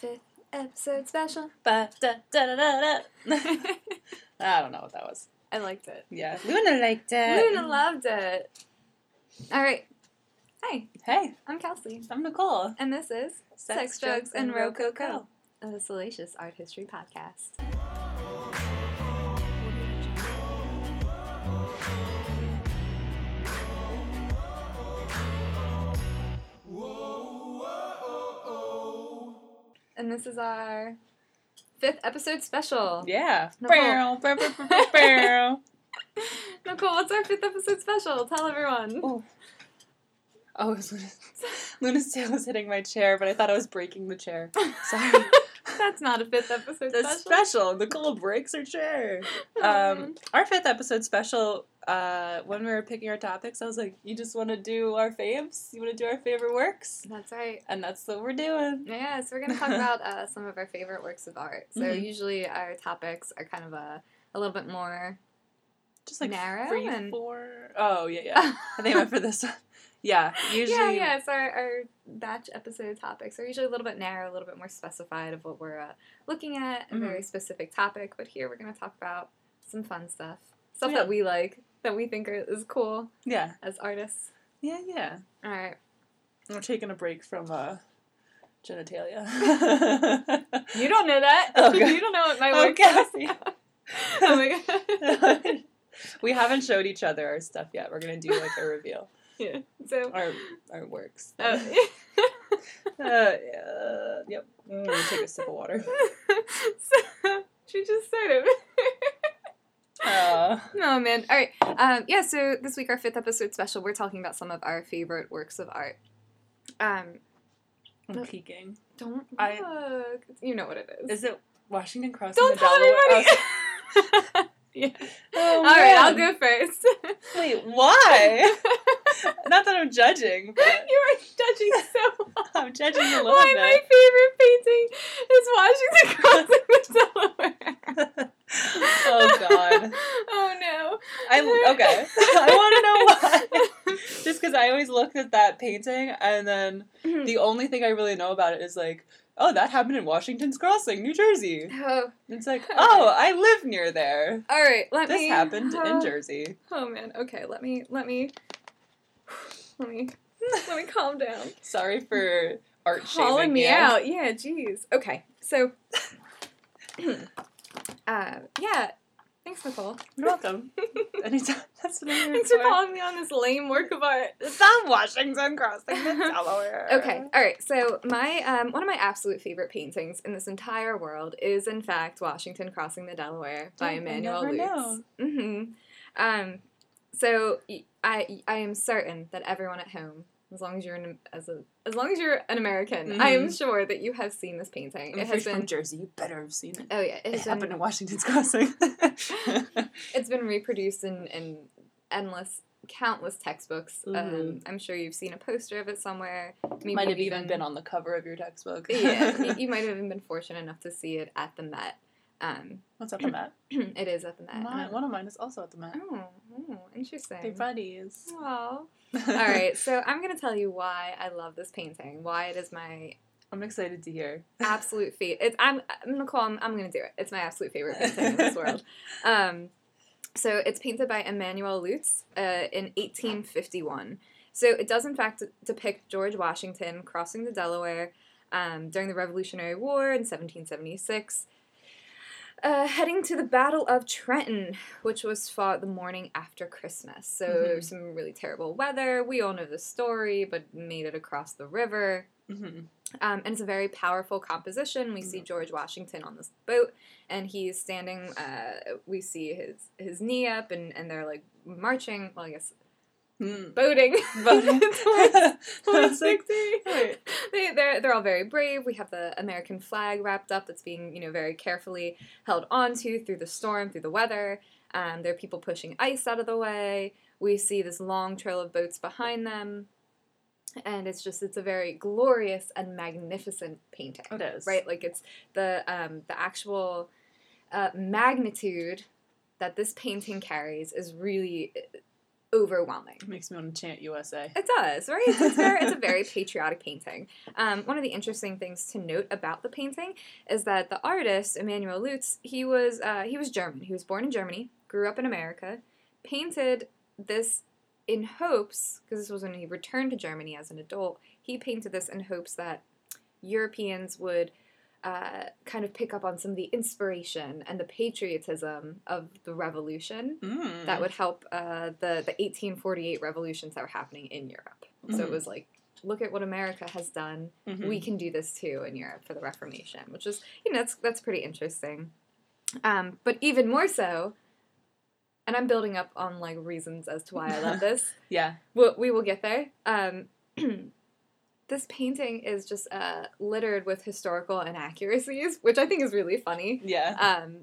Fifth episode special. Ba, da, da, da, da, da. I don't know what that was. I liked it. Yeah, Luna liked it. Luna loved it. All right. Hi, Hey, I'm Kelsey, I'm Nicole. and this is Sex, Drugs, and Rococo, a salacious art history podcast. And this is our fifth episode special. Yeah. Nicole. Nicole, what's our fifth episode special? Tell everyone. Oh. Oh, it was Luna's, Luna's tail was hitting my chair, but I thought I was breaking the chair. Sorry. That's not a fifth episode That's special. special. Nicole breaks her chair. Oh, Um, our fifth episode special. Uh, when we were picking our topics, I was like, "You just want to do our faves? You want to do our favorite works?" That's right. And that's what we're doing. Yeah, so we're going to talk about uh, some of our favorite works of art. So Mhm. usually our topics are kind of a, a little bit more. Just like Narrow three, and- four. Oh yeah, yeah. I think I went for this one. Yeah, usually. Yeah, yeah. So our, our batch episode topics are usually a little bit narrow, a little bit more specified of what we're uh, looking at, a Mhm. very specific topic. But here we're going to talk about some fun stuff, stuff Yeah. that we like, that we think are, is cool Yeah, as artists. yeah, yeah. All right. We're taking a break from uh, genitalia. You don't know that. Oh, you don't know what my Oh, work is. Cassie. oh my god. we haven't showed each other our stuff yet. We're gonna do like a reveal. Yeah. So. Our our works. Oh. Uh, yeah, yep. I'm gonna take a sip of water. so she just started. Uh, oh man! All right. Um, yeah. So this week, our fifth episode special, we're talking about some of our favorite works of art. Um, I'm peeking. don't I- You know what it is. Is it Washington Crossing? don't the tell Delaware? anybody. Yeah. Oh, All right, I'll go first. Wait, why? Not that I'm judging, but you are judging so hard. I'm judging a little bit. Why my favorite painting is Washington Crossing the Delaware. oh God. oh no. I okay. I want to know why. Just because I always looked at that painting, and then mm-hmm. the only thing I really know about it is like, oh, that happened in Washington's Crossing, New Jersey. Oh, It's like, oh, I live near there. all right. Let This me. This happened in oh, Jersey. Oh man. Okay. Let me. Let me. Let me. Let me calm down. Sorry for art Calling me you. out. Yeah. Jeez. Okay. So. uh. Yeah. Thanks, Nicole. You're welcome. Anytime. That's what I'm Thanks for calling me on this lame work of art. It's not Washington Crossing, the Delaware. Okay, all right. So my um, one of my absolute favorite paintings in this entire world is, in fact, Washington Crossing the Delaware by Oh, Emmanuel Leutze. Mm-hmm. Um, so I I am certain that everyone at home, as long as you're an, as a as long as you're an American, I am sure that you have seen this painting. And It if you're from Jersey, you better have seen it. oh yeah, it It has happened been in Washington's Crossing. it's been reproduced in, in endless countless textbooks. Um, Mhm. I'm sure you've seen a poster of it somewhere. Maybe Might have even been on the cover of your textbook. yeah, you might have even been fortunate enough to see it at the Met. Um, What's at the Met? it is at the Met. Mine, one of mine is also at the Met. Oh, oh, interesting. They're buddies. Aw. All right, so I'm gonna tell you why I love this painting. Why it is my I'm excited to hear. absolute favorite. It's, I'm, I'm Nicole. I'm, I'm gonna do it. It's my absolute favorite painting in this world. Um, so it's painted by Emmanuel Leutze uh, in 1851. So it does in fact depict George Washington crossing the Delaware um, during the Revolutionary War in 1776. Uh, heading to the Battle of Trenton, which was fought the morning after Christmas. So there was some really terrible weather. We all know the story, but made it across the river. hmm Um, and it's a very powerful composition. We see George Washington on this boat, and he's standing. Uh, we see his his knee up, and, and they're like marching. Well, I guess Mm. boating, Boating. towards, towards It's like, victory. wait. They they're they're all very brave. We have the American flag wrapped up that's being you know very carefully held onto through the storm, through the weather. Um, there are people pushing ice out of the way. We see this long trail of boats behind them. And it's just it's a very glorious and magnificent painting It is. right? Like it's the um, the actual uh, magnitude that this painting carries is really overwhelming. Makes me want to chant USA. It does, right? It's, very, it's a very patriotic painting. Um, one of the interesting things to note about the painting is that the artist Emmanuel Leutze, he was uh, he was German. He was born in Germany, grew up in America, painted this in hopes because this was when he returned to Germany as an adult. He painted this in hopes that Europeans would uh, kind of pick up on some of the inspiration and the patriotism of the revolution Mm. that would help uh, the the 1848 revolutions that were happening in Europe. So it Mhm. was like, look at what America has done. Mhm. We can do this too in Europe for the Reformation, which is you know that's that's pretty interesting. Um, but even more so, and I'm building up on like reasons as to why I love this. yeah. We'll, we will get there. Um, this painting is just uh, littered with historical inaccuracies, which I think is really funny. Yeah. Um,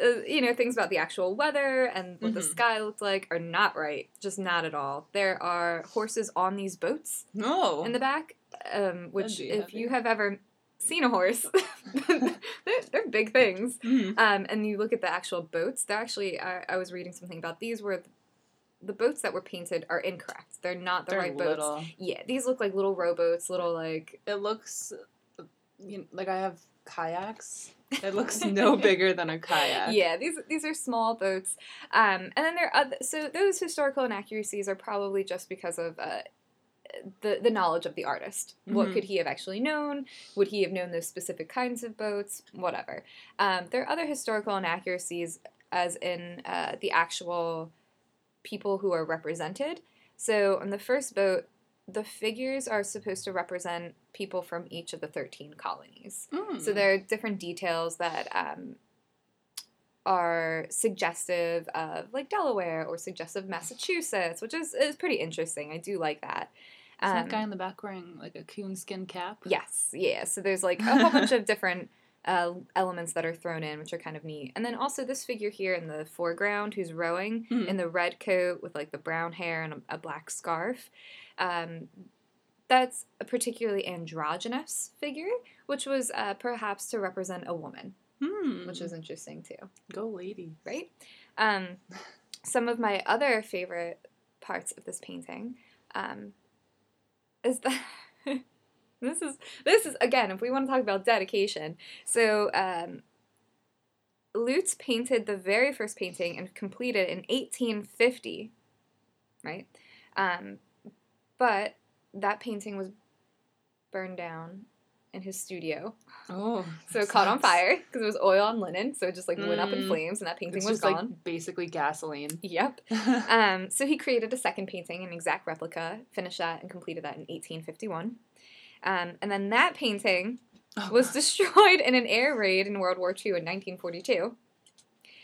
uh, you know, things about the actual weather and what the Mhm. sky looked like are not right. Just not at all. There are horses on these boats no. in the back, um, which, if heavy. you have ever seen a horse, they're, they're big things. Mhm. Um, and you look at the actual boats, they're actually, I, I was reading something about these where the, boats that were painted are incorrect. They're not the They're right boats. little. Yeah, these look like little rowboats, little like It looks you know, like I have kayaks. It looks no bigger than a kayak. yeah, these these are small boats. Um, and then there are other, so those historical inaccuracies are probably just because of uh, the the knowledge of the artist. What Mhm. could he have actually known? Would he have known those specific kinds of boats? Whatever. Um, there are other historical inaccuracies, as in uh, the actual people who are represented. So on the first boat, the figures are supposed to represent people from each of the thirteen colonies. Mm. So there are different details that um, are suggestive of like Delaware or suggestive of Massachusetts, which is, is pretty interesting. I do like that. Is that Um, guy in the back wearing like a coonskin cap? Yes, yeah. So there's like a whole bunch of different uh, elements that are thrown in, which are kind of neat. And then also this figure here in the foreground who's rowing Mhm. in the red coat with like the brown hair and a, a black scarf. Um, that's a particularly androgynous figure, which was uh, perhaps to represent a woman, Hmm. which is interesting too, go lady. right? Um, some of my other favorite parts of this painting um, is that this is this is again if we want to talk about dedication. So um, Leutze painted the very first painting and completed in 1850, right? Um, but that painting was burned down in his studio. Oh. So it caught on fire because it was oil on linen. So it just like went up in Mm. flames and that painting It's was just gone. like basically gasoline. Yep. Um, so he created a second painting, an exact replica, finished that and completed that in 1851. Um, and then that painting was destroyed in an air raid in World War II in 1942.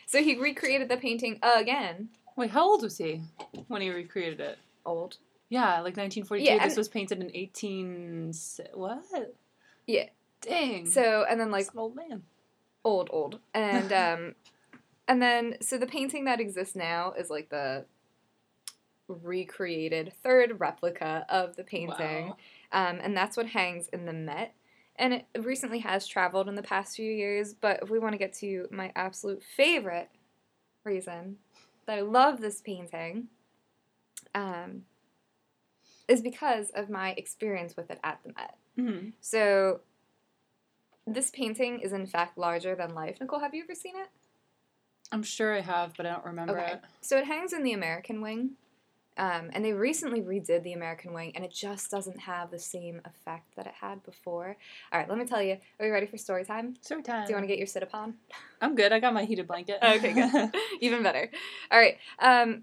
So he recreated the painting again. Wait, how old was he when he recreated it? Old. Yeah, like 1942. Yeah, this was painted in 18. What? Yeah. Dang. So and then like old man. old old and um and then so the painting that exists now is like the recreated third replica of the painting Wow. um, and that's what hangs in the met and it recently has traveled in the past few years but if we want to get to my absolute favorite reason that i love this painting um, is because of my experience with it at the met hmm so this painting is in fact larger than life. Nicole, have you ever seen it? I'm sure I have, but I don't remember Okay. it. So it hangs in the American wing. Um, and they recently redid the American wing, and it just doesn't have the same effect that it had before. All right, let me tell you. Are you ready for story time? Story time. Do you want to get your sit upon? I'm good. I got my heated blanket. Okay, good. Even better. All right. Um,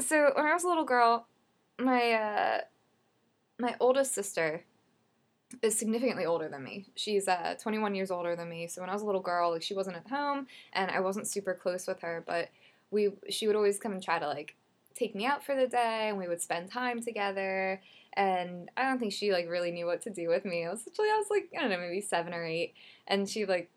so when I was a little girl, my uh, my oldest sister is significantly older than me. She's uh, 21 years older than me. So when I was a little girl, like she wasn't at home, and I wasn't super close with her. But we she would always come and try to like take me out for the day, and we would spend time together. And I don't think she like really knew what to do with me. I was actually I was like I don't know maybe seven or eight, and she like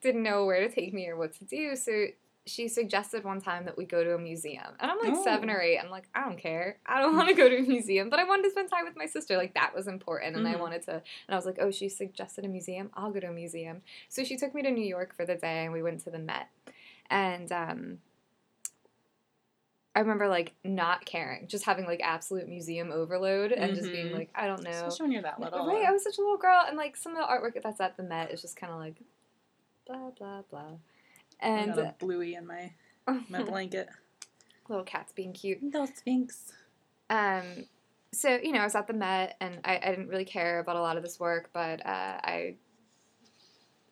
didn't know where to take me or what to do. So she suggested one time that we go to a museum. And I'm like seven or eight. I'm like, I don't care. I don't want to go to a museum. But I wanted to spend time with my sister. Like that was important. And I Mhm. wanted to and I was like, oh, she suggested a museum. I'll go to a museum. So she took me to New York for the day and we went to the Met. And um I remember like not caring, just having like absolute museum overload and just being Mhm. like, I don't know. Especially when you're that little. Right, I was such a little girl, and like some of the artwork that's at the Met is just kind of like, blah blah blah, I and a bluey in my my blanket. little cats being cute. Little sphinx. Um, so you know, I was at the Met, and I, I didn't really care about a lot of this work, but uh, I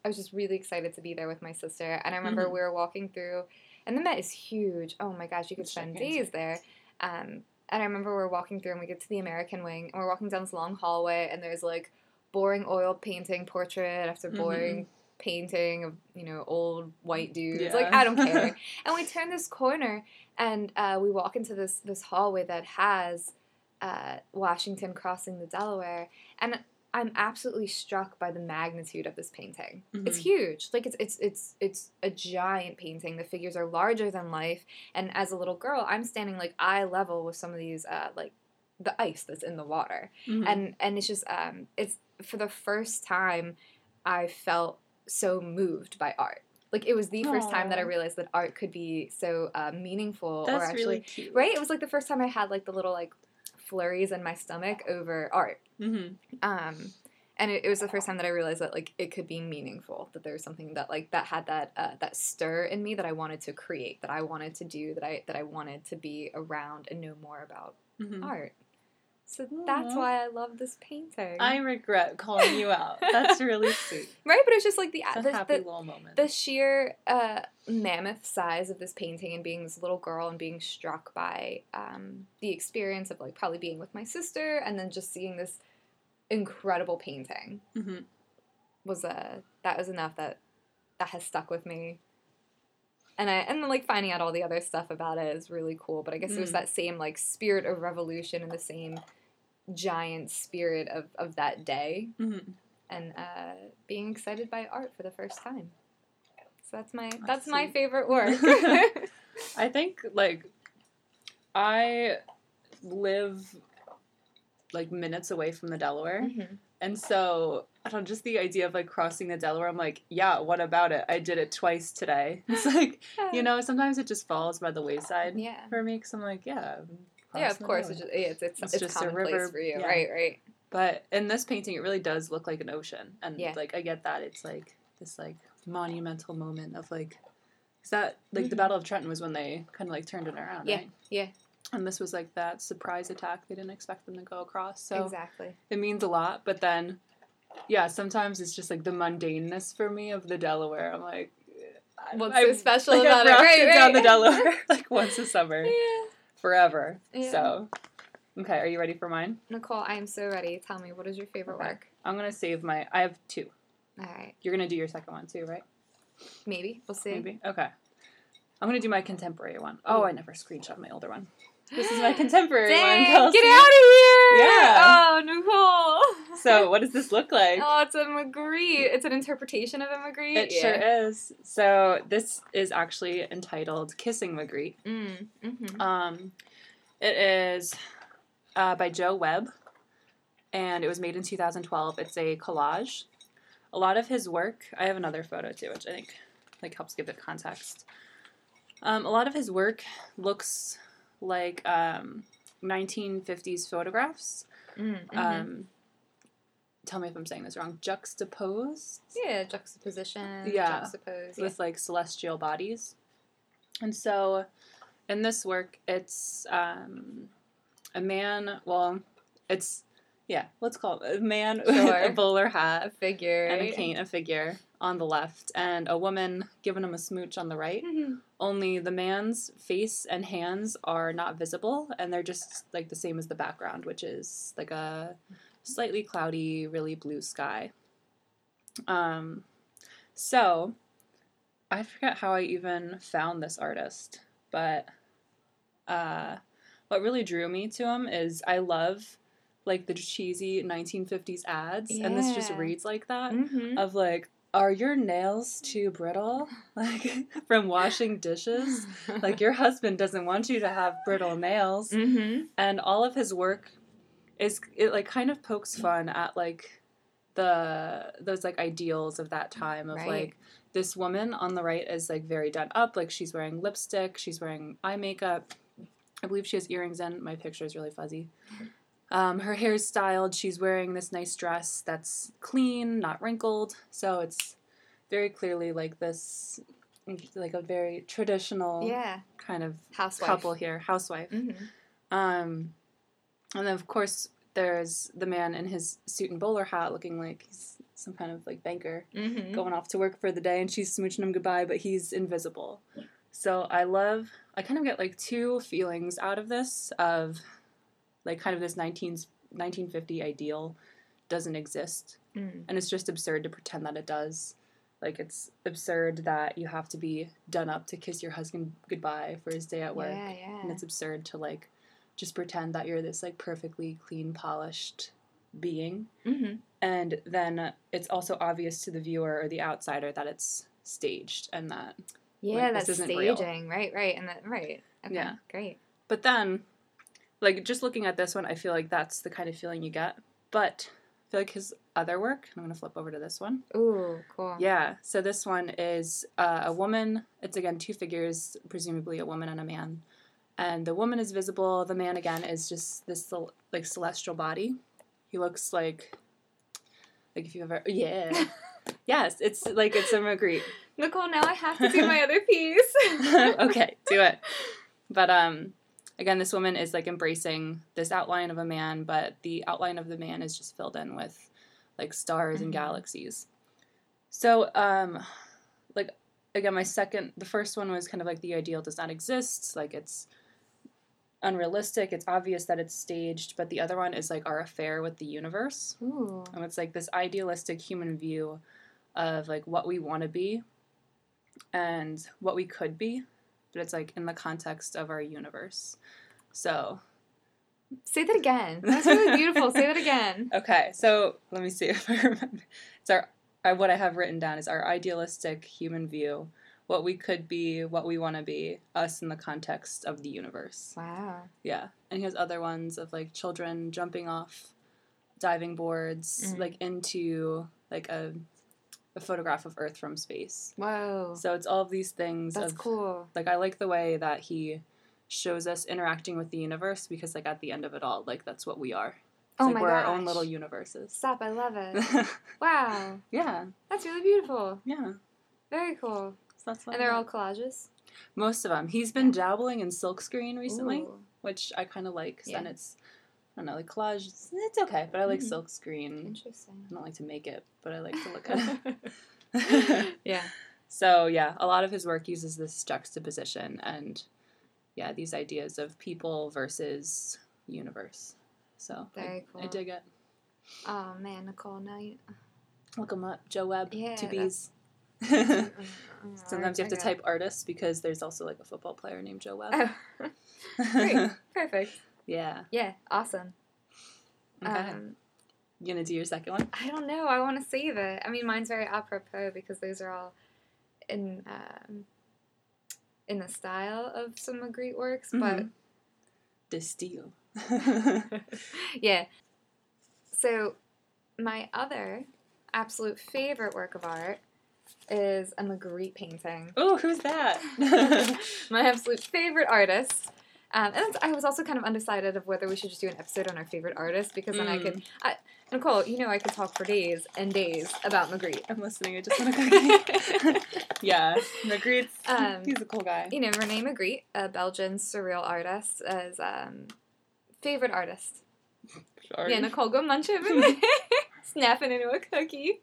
I was just really excited to be there with my sister. And I remember Mhm. we were walking through, and the Met is huge. Oh my gosh, you could spend days there. Um, and I remember we're walking through, and we get to the American Wing, and we're walking down this long hallway, and there's like boring oil painting portrait after Mhm. boring painting of you know old white dudes. Yeah. Like I don't care. and we turn this corner, and uh, we walk into this this hallway that has uh, Washington crossing the Delaware, and I'm absolutely struck by the magnitude of this painting. It's Mhm. huge. Like it's it's it's it's a giant painting. The figures are larger than life, and as a little girl, I'm standing like eye level with some of these uh, like the ice that's in the water, Mhm. and and it's just um it's for the first time I felt so moved by art. Like it was the first time that I realized that art could be so uh, meaningful That's or actually really cute. right. It was like the first time I had like the little like flurries in my stomach over art. Mm-hmm. Um, and it, it was the first time that I realized that like it could be meaningful. That there was something that like that had that uh, that stir in me that I wanted to create, that I wanted to do, that I that I wanted to be around and know more about Mm-hmm. art. So that's Aw. why I love this painting. I regret calling you out. That's really sweet. right, but it's just like the It's a the, happy the, little moment. the sheer uh, mammoth size of this painting and being this little girl and being struck by um, the experience of like probably being with my sister and then just seeing this incredible painting hmm was uh, that was enough that that has stuck with me. And I and then like finding out all the other stuff about it is really cool. But I guess it was Mm. that same like spirit of revolution and the same giant spirit of, of that day hmm and uh, being excited by art for the first time. So that's my that's, That's my favorite work. I think like I live like minutes away from the Delaware, Mhm. And so I don't know, just the idea of like crossing the Delaware. I'm like, yeah, what about it? I did it twice today. It's like you know, sometimes it just falls by the wayside Yeah. for me because I'm like, yeah. Yeah, of course. It's just, it's, it's, It's it's, just a river, for you. yeah. Right, right. But in this painting, it really does look like an ocean, and Yeah. like I get that it's like this like monumental moment of like, is that like the Mhm. Battle of Trenton was when they kind of like turned it around, Yeah, right? yeah. And this was like that surprise attack they didn't expect them to go across, so exactly. it means a lot. But then, yeah, sometimes it's just like the mundaneness for me of the Delaware. I'm like. What's I- so special like, about I've it? Right, rafted down the Delaware like once a summer, Yeah. forever. Yeah. So, okay, are you ready for mine? Nicole, I am so ready. Tell me, what is your favorite Okay. work? I'm gonna save my. I have two. All right. You're gonna do your second one too, right? Maybe. We'll see. Maybe. Okay. I'm gonna do my contemporary one. Oh. I never screenshot my older one. This is my contemporary Dang, one. Kelsey. get out of here! Yeah. Oh, Nicole. So, what does this look like? oh, it's a Magritte. It's an interpretation of a Magritte. it sure is. So, this is actually entitled "Kissing Magritte." Mm, mm-hmm. Um, it is uh, by Joe Webb, and it was made in 2012. It's a collage. A lot of his work. I have another photo too, which I think like helps give it context. Um, a lot of his work looks like um, 1950s photographs. Mm-hmm. Um, tell me if I'm saying this wrong. Juxtaposed yeah, juxtaposition. Yeah, Juxtapose. with like celestial bodies. And so in this work, it's um, a man, well, it's, yeah, let's call it a man with a bowler hat A figure. and a cane, a figure on the left, and a woman giving him a smooch on the right. Mhm. Only the man's face and hands are not visible, and they're just like the same as the background, which is like a slightly cloudy, really blue sky. Um, so I forget how I even found this artist, but uh, what really drew me to him is I love like the cheesy 1950s ads, and this just reads like that Mhm. of like, are your nails too brittle? Like from washing dishes? Like your husband doesn't want you to have brittle nails. Mhm. And all of his work is it like kind of pokes fun at like the those like ideals of that time of Right. like this woman on the right is like very done up, like she's wearing lipstick, she's wearing eye makeup, I believe she has earrings in. My picture is really fuzzy. Um, her hair's styled. She's wearing this nice dress that's clean, not wrinkled. So it's very clearly like this, like a very traditional Yeah. kind of Housewife. couple here, housewife. hmm Um, and then of course there's the man in his suit and bowler hat, looking like he's some kind of like banker hmm going off to work for the day, and she's smooching him goodbye, but he's invisible. So I love. I kind of get like two feelings out of this of like kind of this 19, 1950 ideal doesn't exist Mm. and it's just absurd to pretend that it does. Like it's absurd that you have to be done up to kiss your husband goodbye for his day at work Yeah, yeah. and it's absurd to like just pretend that you're this like perfectly clean polished being hmm and then it's also obvious to the viewer or the outsider that it's staged and that Yeah, Like, that's this isn't real. staging. Right, right, and that right. Okay, Yeah. great. but then like just looking at this one i feel like that's the kind of feeling you get. But i feel like his other work i'm going to flip over to this one. Ooh, cool. yeah so this one is uh, a woman. It's again two figures presumably a woman and a man. And the woman is visible. The man again is just this like celestial body. He looks like like if you've ever yeah. Yes it's like it's a magritte. Nicole, now I have to do my other piece. okay, do it. But um again this woman is like embracing this outline of a man, but the outline of the man is just filled in with like stars and Mhm. galaxies. So um like again my second the first one was kind of like the ideal does not exist, like it's unrealistic, it's obvious that it's staged, but the other one is like our affair with the universe. Ooh. And it's like this idealistic human view of like what we want to be and what we could be, but it's like in the context of our universe. So, Say that again. That's really beautiful. Say that again. okay, so let me see if I remember. It's our, uh, what I have written down is our idealistic human view, what we could be, what we want to be, us in the context of the universe. Wow. Yeah. And he has other ones of like children jumping off diving boards, Mhm. like into like a, a photograph of Earth from space. Wow. So it's all of these things. That's of, cool. Like I like the way that he shows us interacting with the universe because like at the end of it all, like that's what we are. It's Oh like my we're our own little universes. Stop, I love it. Wow. yeah, That's really beautiful. yeah. Very cool. So that's And they're all collages? most of them. He's been dabbling in silkscreen recently. Ooh. which I kind of like. Then Yeah. it's I don't know, like collage. It's, it's okay, but I like Mhm. silk screen. Interesting. I don't like to make it, but I like to look at it. yeah. so yeah, a lot of his work uses this juxtaposition and yeah, these ideas of people versus universe. So I, cool. I dig it. Oh man, Nicole, now you. Look him up, Joe Webb, Yeah, two B's. Mm, Sometimes you have to type artists because there's also like a football player named Joe Webb. Oh, great. Perfect. Yeah. Yeah, awesome. Okay. Um, you gonna do your second one? I don't know. I want to save it. I mean, mine's very apropos because those are all in um, in the style of some Magritte works, Mhm. the steel. yeah. So, my other absolute favorite work of art is a Magritte painting. oh, who's that? my absolute favorite artist. Um, and I was also kind of undecided of whether we should just do an episode on our favorite artist because then I could. I, Nicole, you know I could talk for days and days about Magritte. I'm listening. I just want to cookie. yeah, Magritte's. Um, he's a cool guy. you know, Rene Magritte, a Belgian surreal artist, is um, favorite artist. Sorry. Yeah, Nicole, go munch it. Snapping into a cookie.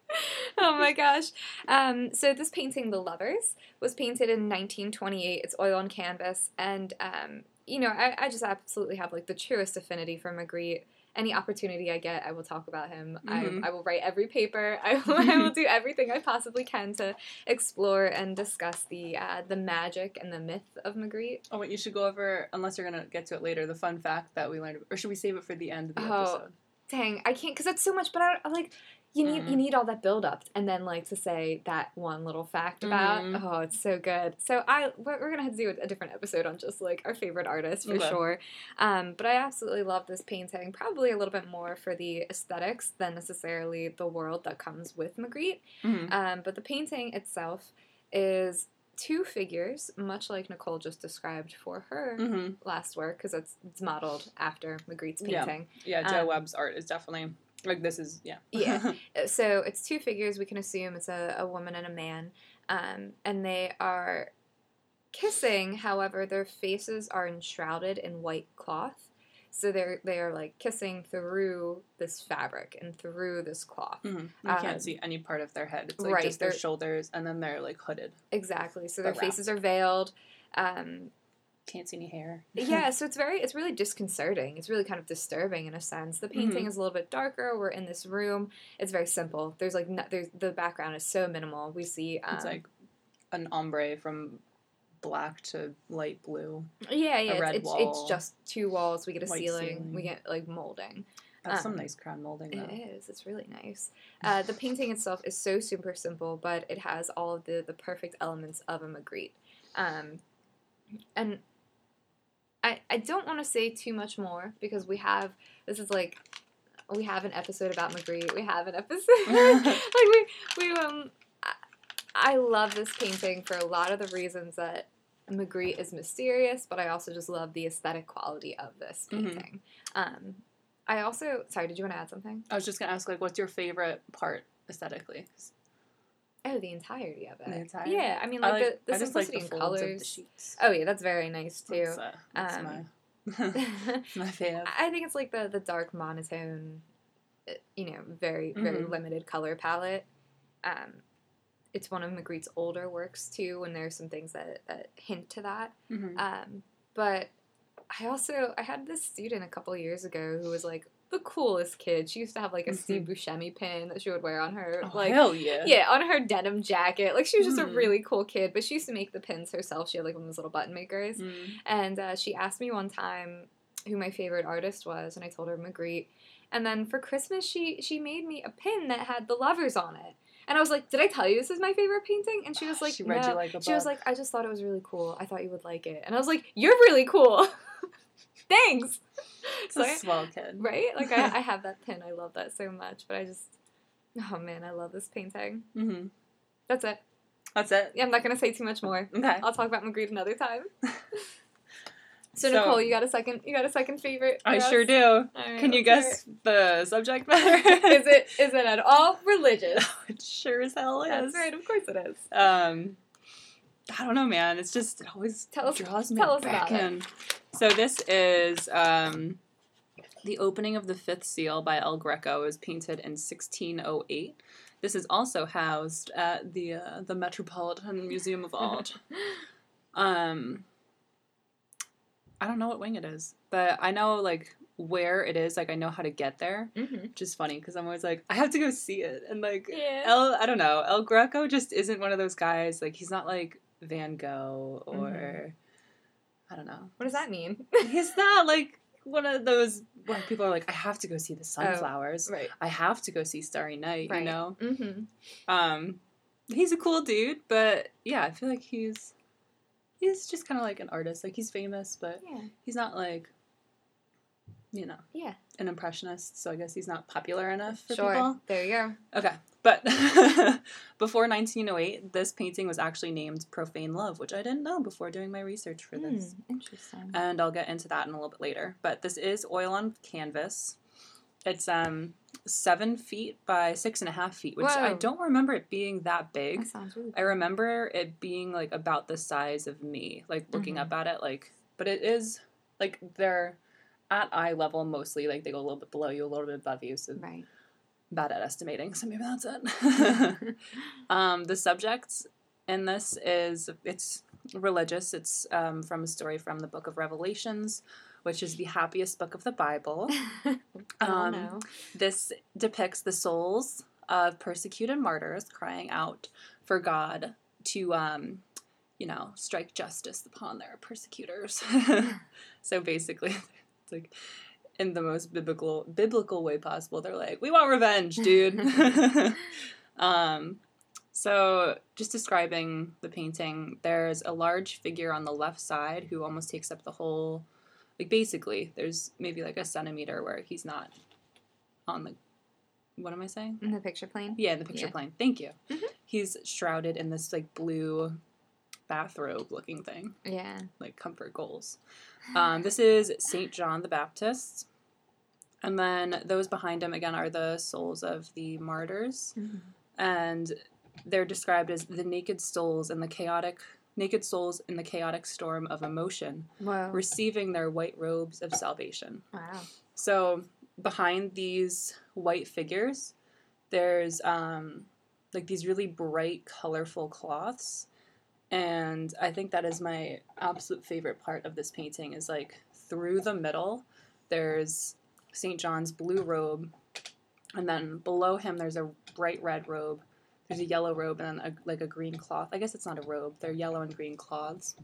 Oh my gosh. Um, so this painting, The Lovers, was painted in 1928. It's oil on canvas, and um, you know, I, I just absolutely have like the truest affinity for Magritte. Any opportunity I get, I will talk about him. Mhm. I, I will write every paper. I will, I will do everything I possibly can to explore and discuss the uh, the magic and the myth of Magritte. Oh, wait, you should go over, unless you're going to get to it later, the fun fact that we learned. Or should we save it for the end of the Oh, episode? dang, I can't because that's so much. But I, I like you need you Mhm. need all that build up and then like to say that one little fact about. Mhm. Oh, it's so good. So I we're, we're gonna have to do a different episode on just like our favorite artists for Okay. sure. Um, but I absolutely love this painting. Probably a little bit more for the aesthetics than necessarily the world that comes with Magritte. Mhm. Um, but the painting itself is two figures, much like Nicole just described for her Mm-hmm. last work, because it's, it's modeled after Magritte's Yeah. painting. Yeah, Joe Um, Webb's art is definitely like this is yeah. Yeah. So it's two figures. We can assume it's a, a woman and a man, um, and they are kissing. However, their faces are enshrouded in white cloth, so they're they are like kissing through this fabric and through this cloth. Mhm. You Um, can't see any part of their head. It's like right, just their shoulders, and then they're like hooded. Exactly. So their faces are veiled. Um, Can't see any hair. yeah, so it's very it's really disconcerting. It's really kind of disturbing in a sense. The painting Mhm. is a little bit darker. We're in this room. It's very simple. There's like no, there's the background is so minimal. We see um, it's like an ombre from black to light blue. yeah yeah red it's, wall, it's just two walls. We get a white ceiling. We get like molding. That's some Um, nice crown molding though. It is. It's really nice. Uh, the painting itself is so super simple, but it has all of the the perfect elements of a Magritte. Um, and I I don't want to say too much more because we have this is like we have an episode about Magritte. We have an episode like we we um. I, I love this painting for a lot of the reasons that Magritte is mysterious, but I also just love the aesthetic quality of this Mhm. painting. Um, I also sorry, did you want to add something? I was just gonna ask like, what's your favorite part aesthetically? Oh, the entirety of it. The? Yeah, I mean, I like, the, the just like simplicity the the colors. sheets. Oh yeah, that's very nice too. That's, uh, that's Um, my my fave. I think it's like the the dark monotone, uh, you know, very very Mhm. limited color palette. Um, it's one of Magritte's older works too, and there's some things that, that hint to that. Mhm. Um, but I also I had this student a couple years ago who was like the coolest kid. She used to have like a Steve Buscemi pin that she would wear on her Oh, like hell yeah. yeah, on her denim jacket. Like she was just a Mm. really cool kid, but she used to make the pins herself. She had like one of those little button makers. Mm. And uh, she asked me one time who my favorite artist was, and I told her Magritte. And then for Christmas, she she made me a pin that had the lovers on it. And I was like, "Did I tell you this is my favorite painting?" And she was like, she read "No." you like a She was like, "I just thought it was really cool. I thought you would like it." And I was like, "You're really cool. Thanks." It's So a I- swell kid. right? Like I, I have that pin. I love that so much. But I just, oh man, I love this painting. hmm That's it. That's it. Yeah, I'm not gonna say too much more. Okay. I'll talk about Magritte another time. So, So- Nicole, you got a second? You got a second favorite? I for sure do. Right, Can you guess the subject matter? is it is it is it at all religious? it sure as hell is. That's right. Of course it is. Um, I don't know, man. It's just it always Tell us- draws me tell us back about it. in. So this is um, the opening of the fifth seal by El Greco. It was painted in 1608. This is also housed at the uh, the Metropolitan Museum of Art. um, I don't know what wing it is, but I know like where it is. Like I know how to get there. Mm-hmm. Which is funny because I'm always like I have to go see it, and like Yeah. El, I don't know. El Greco just isn't one of those guys. Like he's not like Van Gogh or Mhm. I don't know. what does that mean? He's not like one of those where people are like, I have to go see the sunflowers. right. I have to go see Starry Night. Right. You know. Mm-hmm. Um, he's a cool dude, but yeah, I feel like he's he's just kind of like an artist. Like he's famous, but Yeah. he's not like you know Yeah. an impressionist. So I guess he's not popular enough for Sure. people. There you go. Okay. But before 1908, this painting was actually named Profane Love, which I didn't know before doing my research for this. Hmm, interesting. And I'll get into that in a little bit later. But this is oil on canvas. It's um seven feet by six and a half feet, which I don't remember it being that big. that sounds really. I remember it being like about the size of me, like looking Mhm. up at it, like, but it is like they're at eye level mostly, like they go a little bit below you, a little bit above you, so Right. bad at estimating, so maybe that's it. um, the subject in this is it's religious. It's um, from a story from the Book of Revelations, which is the happiest book of the Bible. Um. This depicts the souls of persecuted martyrs crying out for God to, um, you know, strike justice upon their persecutors. so basically, it's like in the most biblical biblical way possible. They're like, "We want revenge, dude." um, so just describing the painting, there's a large figure on the left side who almost takes up the whole. Like basically, there's maybe like a centimeter where he's not on the. What am I saying? In the picture plane. Yeah, in the picture Yeah. plane. Thank you. Mhm. He's shrouded in this like blue bathrobe looking thing, Yeah. like comfort goals. Um, this is Saint John the Baptist. And then those behind him again are the souls of the martyrs. And they're described as the naked souls in the chaotic naked souls in the chaotic storm of emotion, Wow. receiving their white robes of salvation. Wow. So behind these white figures, there's um, like these really bright, colorful cloths, and I think that is my absolute favorite part of this painting. Is like through the middle, there's Saint John's blue robe, and then below him there's a bright red robe. There's a yellow robe and then a, like a green cloth. I guess it's not a robe. They're yellow and green cloths.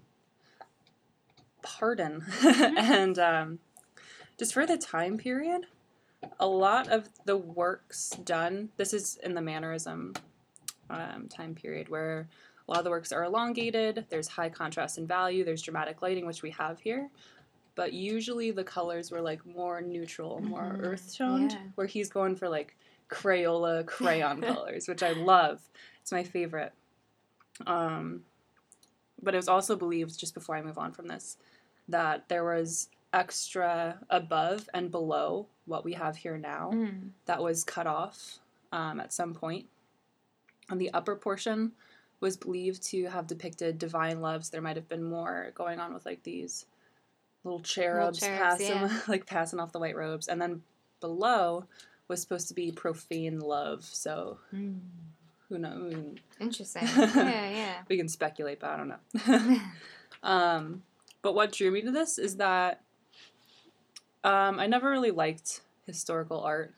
Pardon. and um, just for the time period, a lot of the works done, this is in the mannerism um, time period where a lot of the works are elongated, there's high contrast in value, there's dramatic lighting, which we have here. But usually the colors were like more neutral, more Mhm, earth toned, yeah. where he's going for like Crayola crayon colors, which I love. It's my favorite. Um, but it was also believed, just before I move on from this, that there was extra above and below what we have here now Mm. that was cut off um, at some point. On the upper portion was believed to have depicted divine loves. There might have been more going on with like these little cherubs, cherubs, passing yeah. like passing off the white robes, and then below was supposed to be profane love. So Mm. who knows? Interesting. yeah, yeah. We can speculate, but I don't know. Um, but what drew me to this is that um, I never really liked historical art.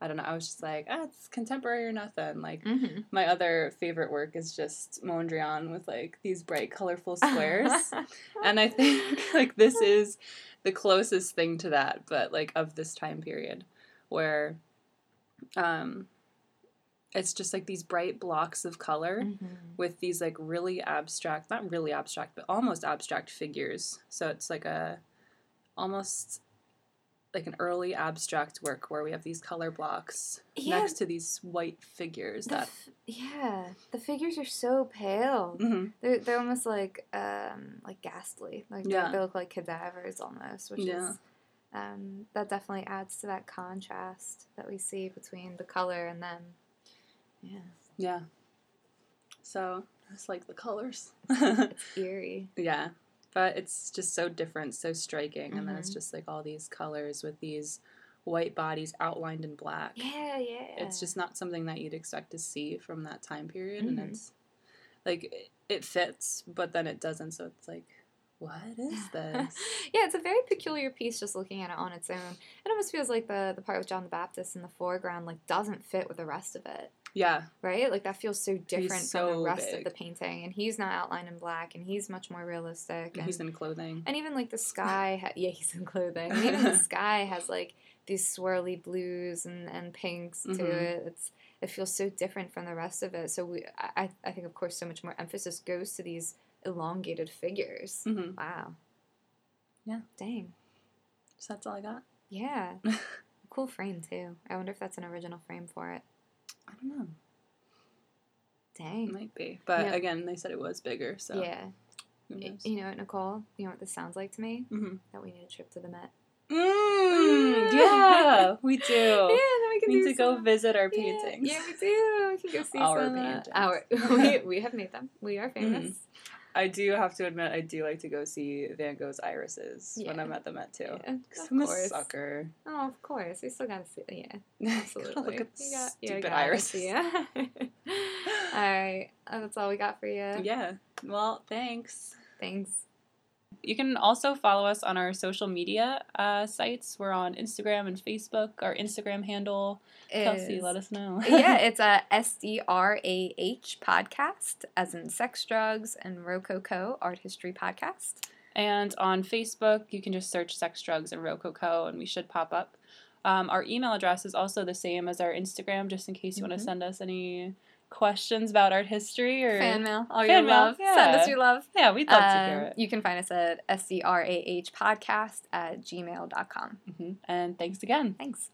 I don't know. I was just like, ah, it's contemporary or nothing. Like hmm my other favorite work is just Mondrian with like these bright, colorful squares, and I think like this is the closest thing to that, but like of this time period, where um, it's just like these bright blocks of color Mhm. with these like really abstract not really abstract but almost abstract figures so it's like a almost like an early abstract work where we have these color blocks Yeah. next to these white figures The that f- yeah, the figures are so pale. Mhm. They're they're almost like um like ghastly. Like they- Yeah. they look like cadavers almost, which Yeah. is um that definitely adds to that contrast that we see between the color and them. Yeah, yeah so it's like the colors it's eerie. yeah but it's just so different so striking and then it's Mhm. just like all these colors with these white bodies outlined in black Yeah, yeah. it's just not something that you'd expect to see from that time period and Mhm. it's like it- it fits but then it doesn't so it's like what is this yeah, it's a very peculiar piece just looking at it on its own. It almost feels like the the part with John the Baptist in the foreground like doesn't fit with the rest of it. Yeah right? Like that feels so different from the rest big. of the painting, and he's not outlined in black, and he's much more realistic. And, he's in clothing and even like the sky, ha- yeah, he's in clothing. And even the sky has like these swirly blues and, and pinks to Mhm. it. It's it feels so different from the rest of it. So we, I, I think, of course, so much more emphasis goes to these elongated figures. hmm Wow. Yeah. Dang. so that's all i got Yeah. cool frame too. I wonder if that's an original frame for it. I don't know it Dang. might be but Yeah. again they said it was bigger so Yeah. You know what, Nicole? You know what this sounds like to me? Mhm. That we need a trip to the Met. Mm, yeah we do Yeah, then we can we need to go visit our paintings Yeah, we do. We can go see Our some. uh, paintings. our we, we have made them. We are famous. I do have to admit, I do like to go see Van Gogh's irises when I'm at the Met too. Yeah, of I'm a course. sucker. Oh, of course. We still gotta see. Yeah, absolutely. Look at the You got- stupid gotta irises. Yeah. all right, that's all we got for you. Yeah. Well, thanks. Thanks. You can also follow us on our social media uh, sites. We're on Instagram and Facebook. Our Instagram handle, Kelsey, let us know. yeah, it's a SDRAH podcast, as in sex, drugs, and Rococo art history podcast. And on Facebook, you can just search Sex, Drugs, and Rococo, and we should pop up. Um, our email address is also the same as our Instagram, just in case you want Mhm. to send us any questions about art history or Fan mail, all Fan your mail, love. Send us your love. Yeah, we'd love to hear Um, it. You can find us at sdrah podcast at gmail.com. Mhm. And thanks again. Thanks.